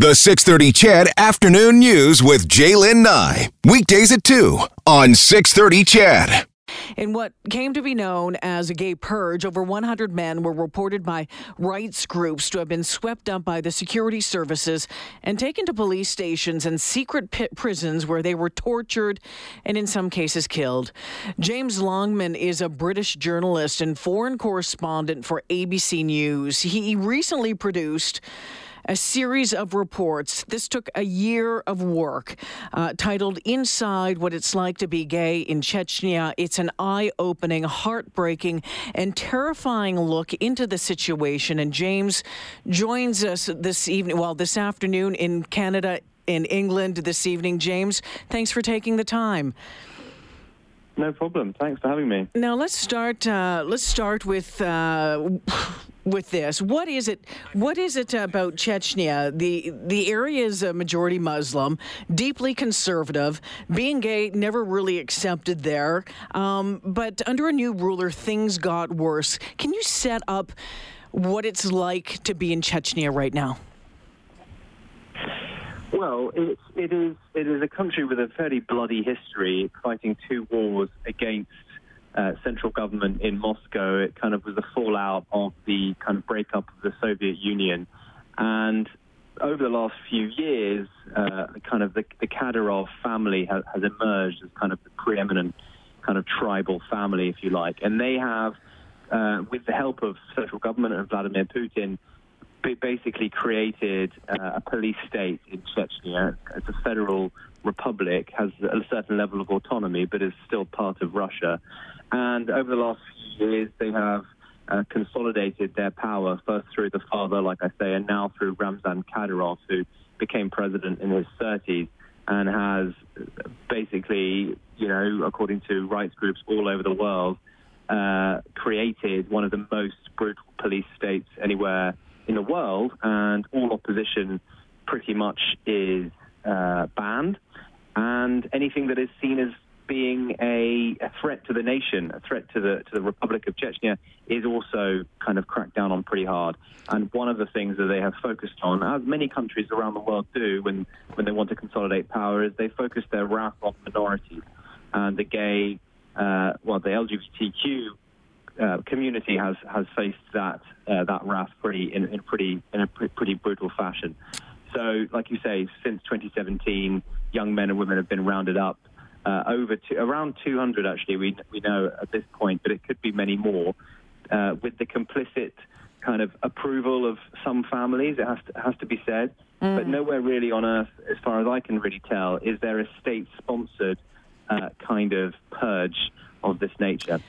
The 630 CHED Afternoon News with J'Lyn Nye. Weekdays at 2 on 630 CHED. In what came to be known as a gay purge, over 100 men were reported by rights groups to have been swept up by the security services and taken to police stations and secret pit prisons where they were tortured and, in some cases, killed. James Longman is a British journalist and foreign correspondent for ABC News. He recently produced a series of reports. This took a year of work uh, titled Inside What It's Like to Be Gay in Chechnya. It's an eye opening, heartbreaking, and terrifying look into the situation. And James joins us this evening, well, this afternoon in Canada, in England this evening. James, thanks for taking the time. No problem. Thanks for having me. Now let's start. Uh, let's start with uh, with this. What is it? What is it about Chechnya? The the area is a majority Muslim, deeply conservative. Being gay never really accepted there. Um, but under a new ruler, things got worse. Can you set up what it's like to be in Chechnya right now? Well, it's, it is it is a country with a fairly bloody history, fighting two wars against uh, central government in Moscow. It kind of was a fallout of the kind of breakup of the Soviet Union, and over the last few years, uh, kind of the, the Kadyrov family has, has emerged as kind of the preeminent kind of tribal family, if you like, and they have, uh, with the help of central government and Vladimir Putin basically created uh, a police state in Chechnya. It's a federal republic, has a certain level of autonomy, but is still part of Russia. And over the last few years, they have uh, consolidated their power, first through the father, like I say, and now through Ramzan Kadyrov, who became president in his 30s and has basically, you know, according to rights groups all over the world, uh, created one of the most brutal police states anywhere in the world, and all opposition pretty much is uh, banned. And anything that is seen as being a, a, threat to the nation, a threat to the to the Republic of Chechnya, is also kind of cracked down on pretty hard. And one of the things that they have focused on, as many countries around the world do when when they want to consolidate power, is they focus their wrath on minorities and the gay, uh, well, the LGBTQ uh, community has has faced that uh, that wrath pretty in, in pretty in a pretty brutal fashion. So, like you say, since 2017, young men and women have been rounded up. Uh, over to around 200, actually, we we know at this point, but it could be many more. Uh, with the complicit kind of approval of some families, it has to, has to be said. Mm. But nowhere really on earth, as far as I can really tell, is there a state-sponsored uh, kind of purge of this nature.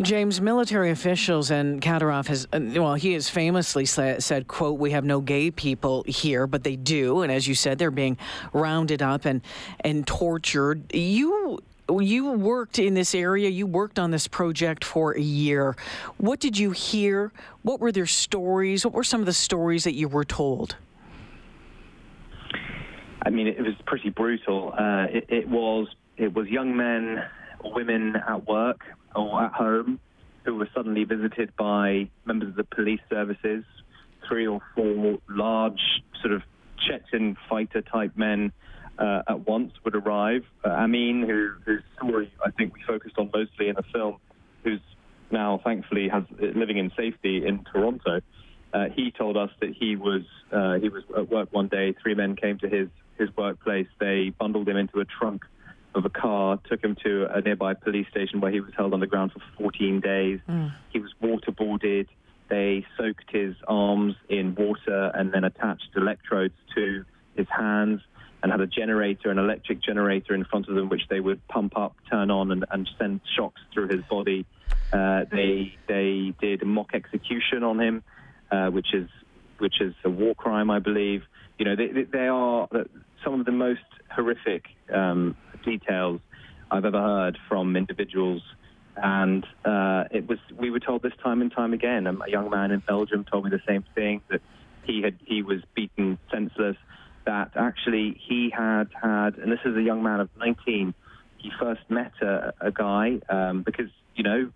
James, military officials and Kadyrov has, uh, well, he has famously said, quote, we have no gay people here, but they do. And as you said, they're being rounded up and, and tortured. You you worked in this area. You worked on this project for a year. What did you hear? What were their stories? What were some of the stories that you were told? I mean, it was pretty brutal. Uh, it, it was it was young men, women at work or at home who were suddenly visited by members of the police services, three or four large sort of Chechen fighter type men uh, at once would arrive. Uh, Amin, who, whose story I think we focused on mostly in the film, who's now thankfully has living in safety in Toronto. Uh, he told us that he was uh, he was at work one day. Three men came to his his workplace. They bundled him into a trunk of a car, took him to a nearby police station where he was held on the ground for 14 days. Mm. He was waterboarded. They soaked his arms in water and then attached electrodes to his hands and had a generator, an electric generator in front of them, which they would pump up, turn on, and, and send shocks through his body. Uh, they they did a mock execution on him, uh, which is which is a war crime, I believe. You know, they, they are some of the most horrific um, details I've ever heard from individuals. And uh, it was we were told this time and time again. A young man in Belgium told me the same thing that he had he was beaten senseless. That actually he had had, and this is a young man of 19. He first met a, a guy um, because you know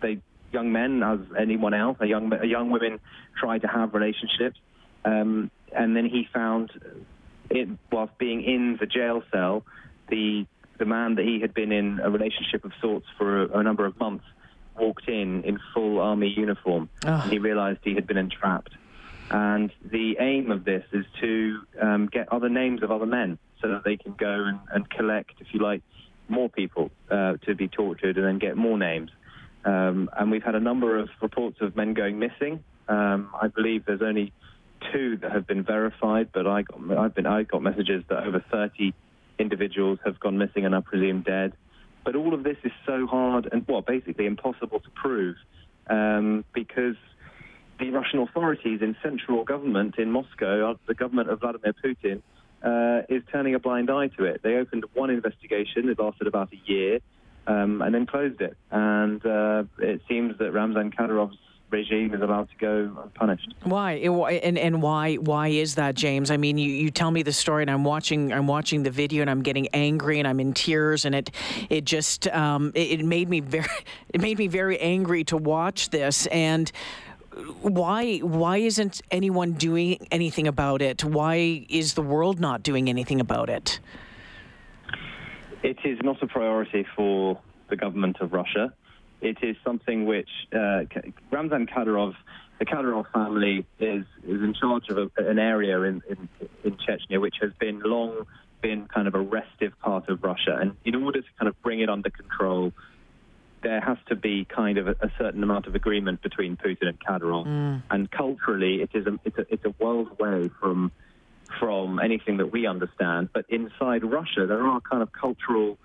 they young men as anyone else, a young a young women try to have relationships. Um, and then he found, it, whilst being in the jail cell, the the man that he had been in a relationship of sorts for a, a number of months walked in in full army uniform. Oh. He realised he had been entrapped. And the aim of this is to um, get other names of other men so that they can go and, and collect, if you like, more people uh, to be tortured and then get more names. Um, and we've had a number of reports of men going missing. Um, I believe there's only two that have been verified, but I got, I've been, I got messages that over 30 individuals have gone missing and are presumed dead. But all of this is so hard and, well, basically impossible to prove um, because the Russian authorities in central government in Moscow, uh, the government of Vladimir Putin, uh, is turning a blind eye to it. They opened one investigation, it lasted about a year, um, and then closed it. And uh, it seems that Ramzan Kadyrov's regime is allowed to go unpunished. Why and and why why is that, James? I mean, you, you tell me the story, and I'm watching I'm watching the video, and I'm getting angry, and I'm in tears, and it it just um, it, it made me very it made me very angry to watch this and why why isn't anyone doing anything about it? Why is the world not doing anything about it? It is not a priority for the government of Russia. It is something which uh, Ramzan Kadyrov, the Kadyrov family, is is in charge of a, an area in, in in Chechnya which has been long been kind of a restive part of Russia, and in order to kind of bring it under control, there has to be kind of a, a, certain amount of agreement between Putin and Kadyrov. Mm. And culturally, it is a, it's, a, it's a world away from from anything that we understand. But inside Russia, there are kind of cultural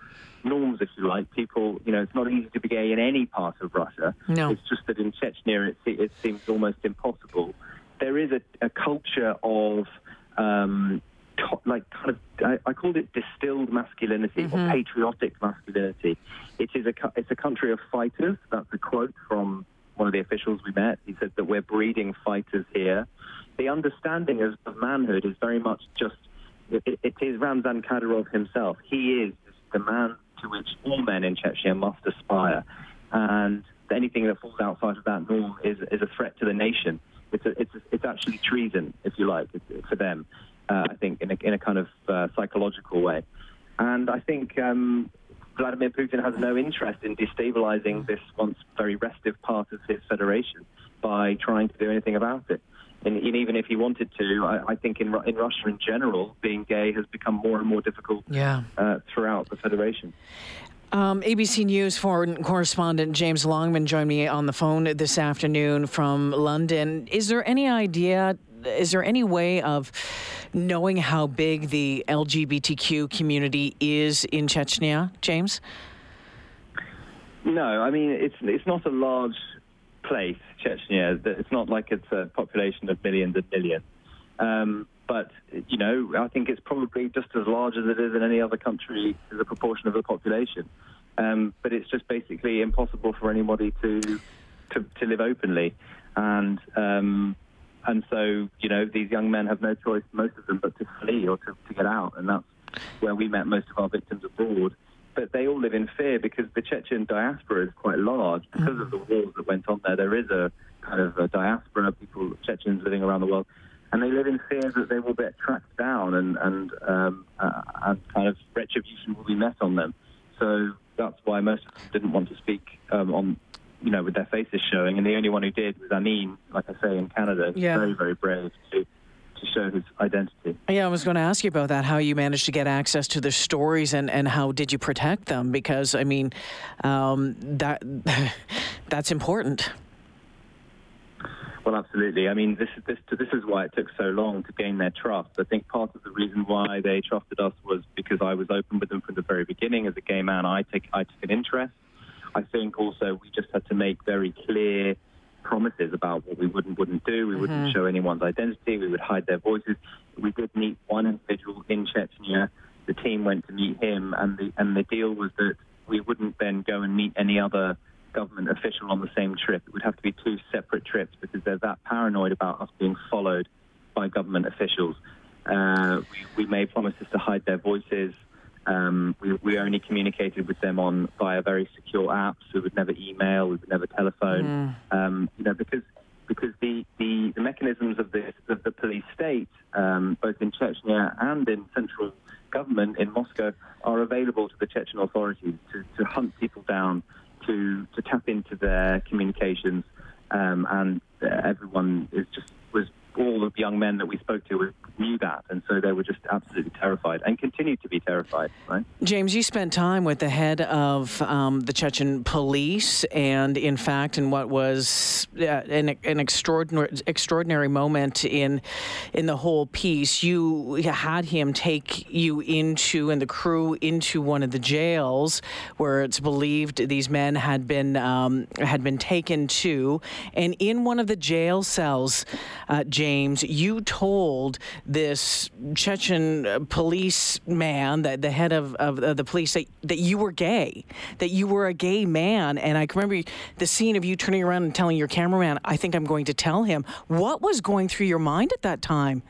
norms, if you like. People, you know, it's not easy to be gay in any part of Russia. No. It's just that in Chechnya, it, it seems almost impossible. There is a, a culture of um, like kind of I, I called it distilled masculinity mm-hmm. or patriotic masculinity. It is a it's a country of fighters. That's a quote from one of the officials we met. He said that we're breeding fighters here. The understanding of, of manhood is very much just it, it is Ramzan Kadyrov himself. He is the man to which all men in Chechnya must aspire, and anything that falls outside of that norm is is a threat to the nation. It's a, it's a, it's actually treason, if you like, for them uh, I think, in a, in a kind of uh, psychological way. And I think um, Vladimir Putin has no interest in destabilizing this once very restive part of his federation by trying to do anything about it. And, and even if he wanted to, I, I, think in, in Russia in general, being gay has become more and more difficult yeah. uh, throughout the federation. Um, ABC News foreign correspondent James Longman joined me on the phone this afternoon from London. Is there any idea? Is there any way of knowing how big the LGBTQ community is in Chechnya, James? No, I mean it's it's not a large place, Chechnya. It's not like it's a population of millions and millions. Um, but you know, I think it's probably just as large as it is in any other country as a proportion of the population. Um, but it's just basically impossible for anybody to to, to live openly, and um, and so, you know, these young men have no choice, most of them, but to flee or to, to get out. And that's where we met most of our victims abroad. But they all live in fear because the Chechen diaspora is quite large. Because of the wars that went on there, there is a kind of a diaspora of people, Chechens living around the world. And they live in fear that they will get tracked down and, and, um, uh, and kind of retribution will be met on them. So that's why most of them didn't want to speak um, on you know, with their faces showing, and the only one who did was Amin, like I say, in Canada. Yeah. Very, very brave to to show his identity. Yeah, I was going to ask you about that. How you managed to get access to the stories, and, and how did you protect them? Because I mean, um, that that's important. Well, absolutely. I mean, this is this this is why it took so long to gain their trust. I think part of the reason why they trusted us was because I was open with them from the very beginning. As a gay man, I take I took an interest I think also we just had to make very clear promises about what we would and wouldn't do. We mm-hmm. wouldn't show anyone's identity. We would hide their voices. We did meet one individual in Chechnya. The team went to meet him, and the and the deal was that we wouldn't then go and meet any other government official on the same trip. It would have to be two separate trips because they're that paranoid about us being followed by government officials. Uh, we, we made promises to hide their voices. Um, we, we, only communicated with them on via very secure apps. We would never email. We would never telephone. Mm. Um, you know, because because the, the, the, mechanisms of the of the police state um, both in Chechnya and in central government in Moscow, are available to the Chechen authorities to, to hunt people down, to, to tap into their communications, um, and uh, everyone is just all young men that we spoke to knew that, and so they were just absolutely terrified and continue to be terrified. Right, James, you spent time with the head of um, the Chechen police, and in fact, in what was uh, an, an extraordinary extraordinary moment in in the whole piece, you had him take you into and the crew into one of the jails where it's believed these men had been um, had been taken to, and in one of the jail cells, uh, James, you told this Chechen uh, police man, the, the head of, of, of, the police, that, that you were gay, that you were a gay man. And I can remember the scene of you turning around and telling your cameraman, I think I'm going to tell him. What was going through your mind at that time?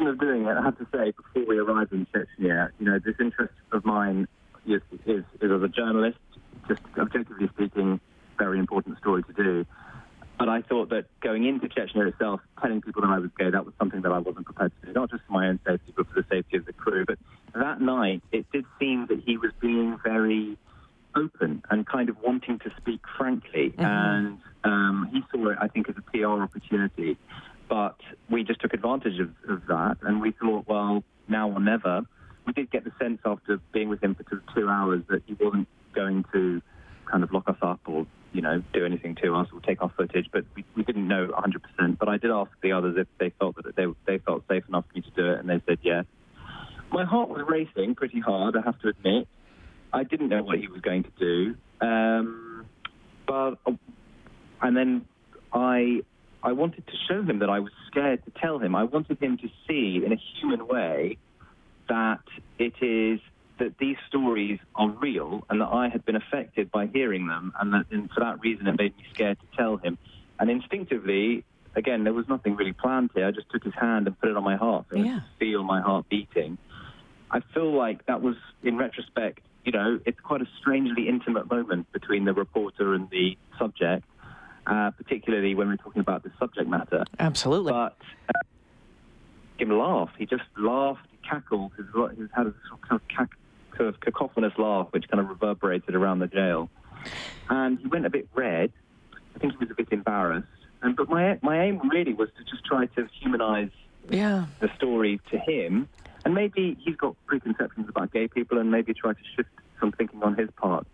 Of doing it, I have to say, before we arrived in Chechnya, you know, this interest of mine is, is, is as a journalist, just objectively speaking, very important story to do. But I thought that going into Chechnya itself, telling people that I was gay, that was something that I wasn't prepared to do, not just for my own safety, but for the safety of the crew. But that night, it did seem that he was being very open and kind of wanting to speak frankly. Mm-hmm. And um, he saw it, I think, as a PR opportunity. But we just took advantage of, of that, and we thought, well, now or never. We did get the sense after being with him for two hours that he wasn't going to kind of lock us up or you know, do anything to us or take our footage, but we, we didn't know 100%. But I did ask the others if they felt that they, they felt safe enough for me to do it, and they said yes. My heart was racing pretty hard, I have to admit. I didn't know what he was going to do. Um, but, and then I, I wanted to show him that I was scared to tell him. I wanted him to see in a human way that it is that these stories are real and that I had been affected by hearing them, and that and for that reason it made me scared to tell him. And instinctively, again, there was nothing really planned here. I just took his hand and put it on my heart and yeah. feel my heart beating. I feel like that was, in retrospect, you know, it's quite a strangely intimate moment between the reporter and the subject, uh, particularly when we're talking about the subject matter. Absolutely. But uh, him laugh. He just laughed, he cackled. His, he had a sort of cack, of cacophonous laugh, which kind of reverberated around the jail. And he went a bit red. I think he was a bit embarrassed. And but my my aim really was to just try to humanise yeah. the story to him. And maybe he's got preconceptions about gay people, and maybe try to shift some thinking on his part.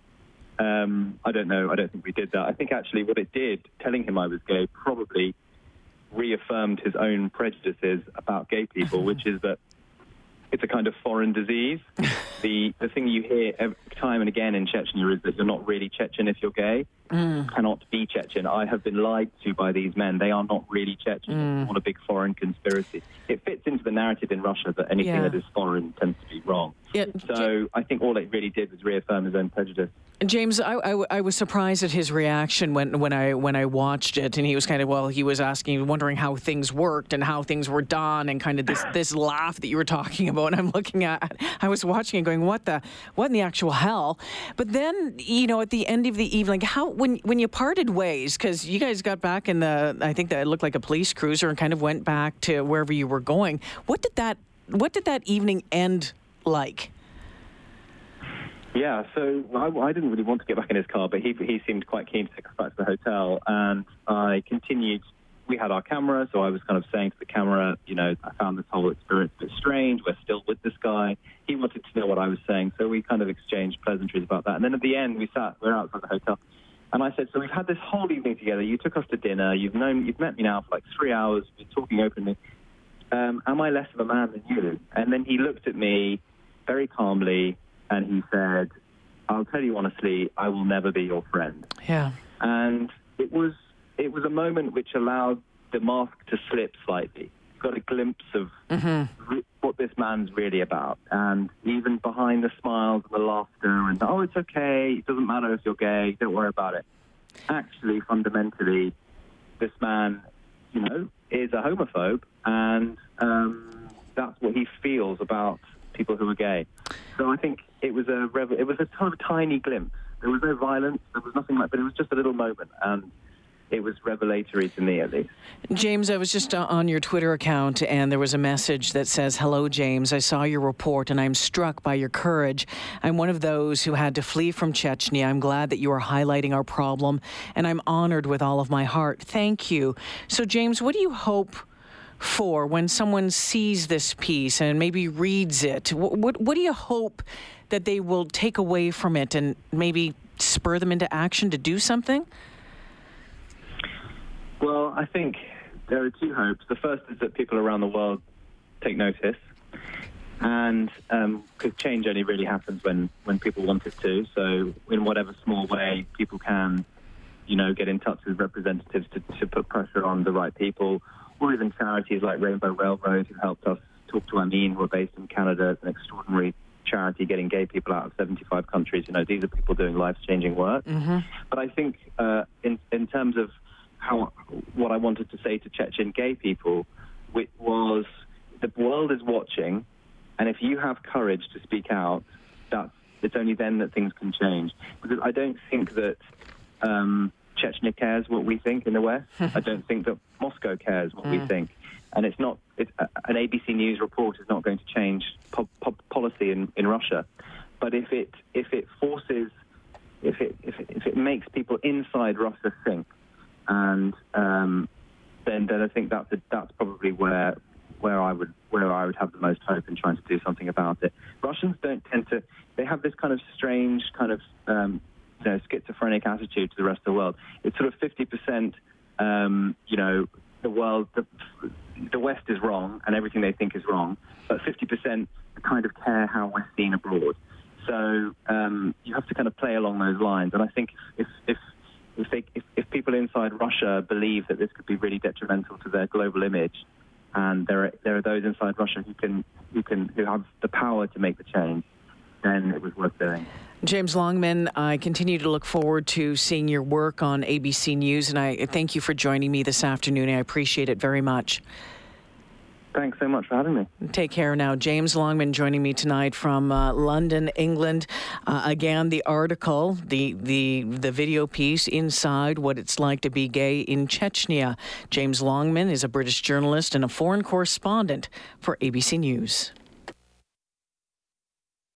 Um, I don't know. I don't think we did that. I think actually what it did, telling him I was gay, probably reaffirmed his own prejudices about gay people, which is that it's a kind of foreign disease. the the thing you hear every, time and again in Chechnya is that you're not really Chechen if you're gay. Mm. Cannot be Chechen. I have been lied to by these men. They are not really Chechen. Mm. It's not a big foreign conspiracy. It fits into the narrative in Russia that anything yeah. that is foreign tends to be wrong. Yeah. So I think all it really did was reaffirm his own prejudice. James, I, I, I, was surprised at his reaction when, when I when I watched it, and he was kind of well, he was asking, wondering how things worked and how things were done, and kind of this this laugh that you were talking about. And I'm looking at, I was watching and going, what the what in the actual hell? But then, you know, at the end of the evening, how when when you parted ways, because you guys got back in the, I think that it looked like a police cruiser, and kind of went back to wherever you were going. What did that what did that evening end like? Yeah, so I, I, didn't really want to get back in his car, but he he seemed quite keen to take us back to the hotel, and I continued. We had our camera, so I was kind of saying to the camera, you know, I found this whole experience a bit strange. We're still with this guy. He wanted to know what I was saying, so we kind of exchanged pleasantries about that. And then at the end, we sat. We we're outside the hotel, and I said, "So we've had this whole evening together. You took us to dinner. You've known, you've met me now for like three hours. We're talking openly. Um, am I less of a man than you?" And then he looked at me very calmly and he said, I'll tell you honestly, I will never be your friend. Yeah. And it was it was a moment which allowed the mask to slip slightly. Got a glimpse of mm-hmm. re- what this man's really about, and even behind the smiles and the laughter and oh, it's okay, it doesn't matter if you're gay, don't worry about it. Actually, fundamentally, this man, you know, is a homophobe, and um, that's what he feels about people who are gay. So I think it was a rev- it was a sort of tiny glimpse. There was no violence. There was nothing like, but it was just a little moment. And it was revelatory to me at least. James, I was just uh, on your Twitter account and there was a message that says, Hello, James. I saw your report and I'm struck by your courage. I'm one of those who had to flee from Chechnya. I'm glad that you are highlighting our problem and I'm honored with all of my heart. Thank you. So, James, what do you hope? For when someone sees this piece and maybe reads it, what, what, what do you hope that they will take away from it and maybe spur them into action to do something? Well, I think there are two hopes. The first is that people around the world take notice, and because um, change only really happens when when people want it to. So, in whatever small way people can, you know, get in touch with representatives to, to put pressure on the right people, or even charities like Rainbow Railroad who helped us talk to Amin, who are based in Canada, an extraordinary charity getting gay people out of 75 countries. You know, these are people doing life-changing work. Mm-hmm. But I think uh, in in terms of how what I wanted to say to Chechen gay people was the world is watching, and if you have courage to speak out, that's it's only then that things can change. Because I don't think that um, Chechnya cares what we think in the West. I don't think that Moscow cares what mm. we think. And it's not it's, uh, an ABC News report is not going to change po- po- policy in, in Russia. But if it if it forces if it, if it if it makes people inside Russia think and um, then then I think that's a, that's probably where where I would where I would have the most hope in trying to do something about it. Russians don't tend to they have this kind of strange kind of um, you know schizophrenic attitude to the rest of the world. It's sort of fifty percent um, you know the world the, the West is wrong and everything they think is wrong, but fifty percent kind of care how we're seen abroad. So um, you have to kind of play along those lines, and I think if if if, they, if, if people inside Russia believe that this could be really detrimental to their global image, and there are there are those inside Russia who can who can who have the power to make the change, then it was worth doing. James Longman, I continue to look forward to seeing your work on ABC News, and I thank you for joining me this afternoon. I appreciate it very much. Thanks so much for having me. Take care now. James Longman joining me tonight from uh, London, England. Uh, again, the article, the, the, the video piece inside what it's like to be gay in Chechnya. James Longman is a British journalist and a foreign correspondent for ABC News.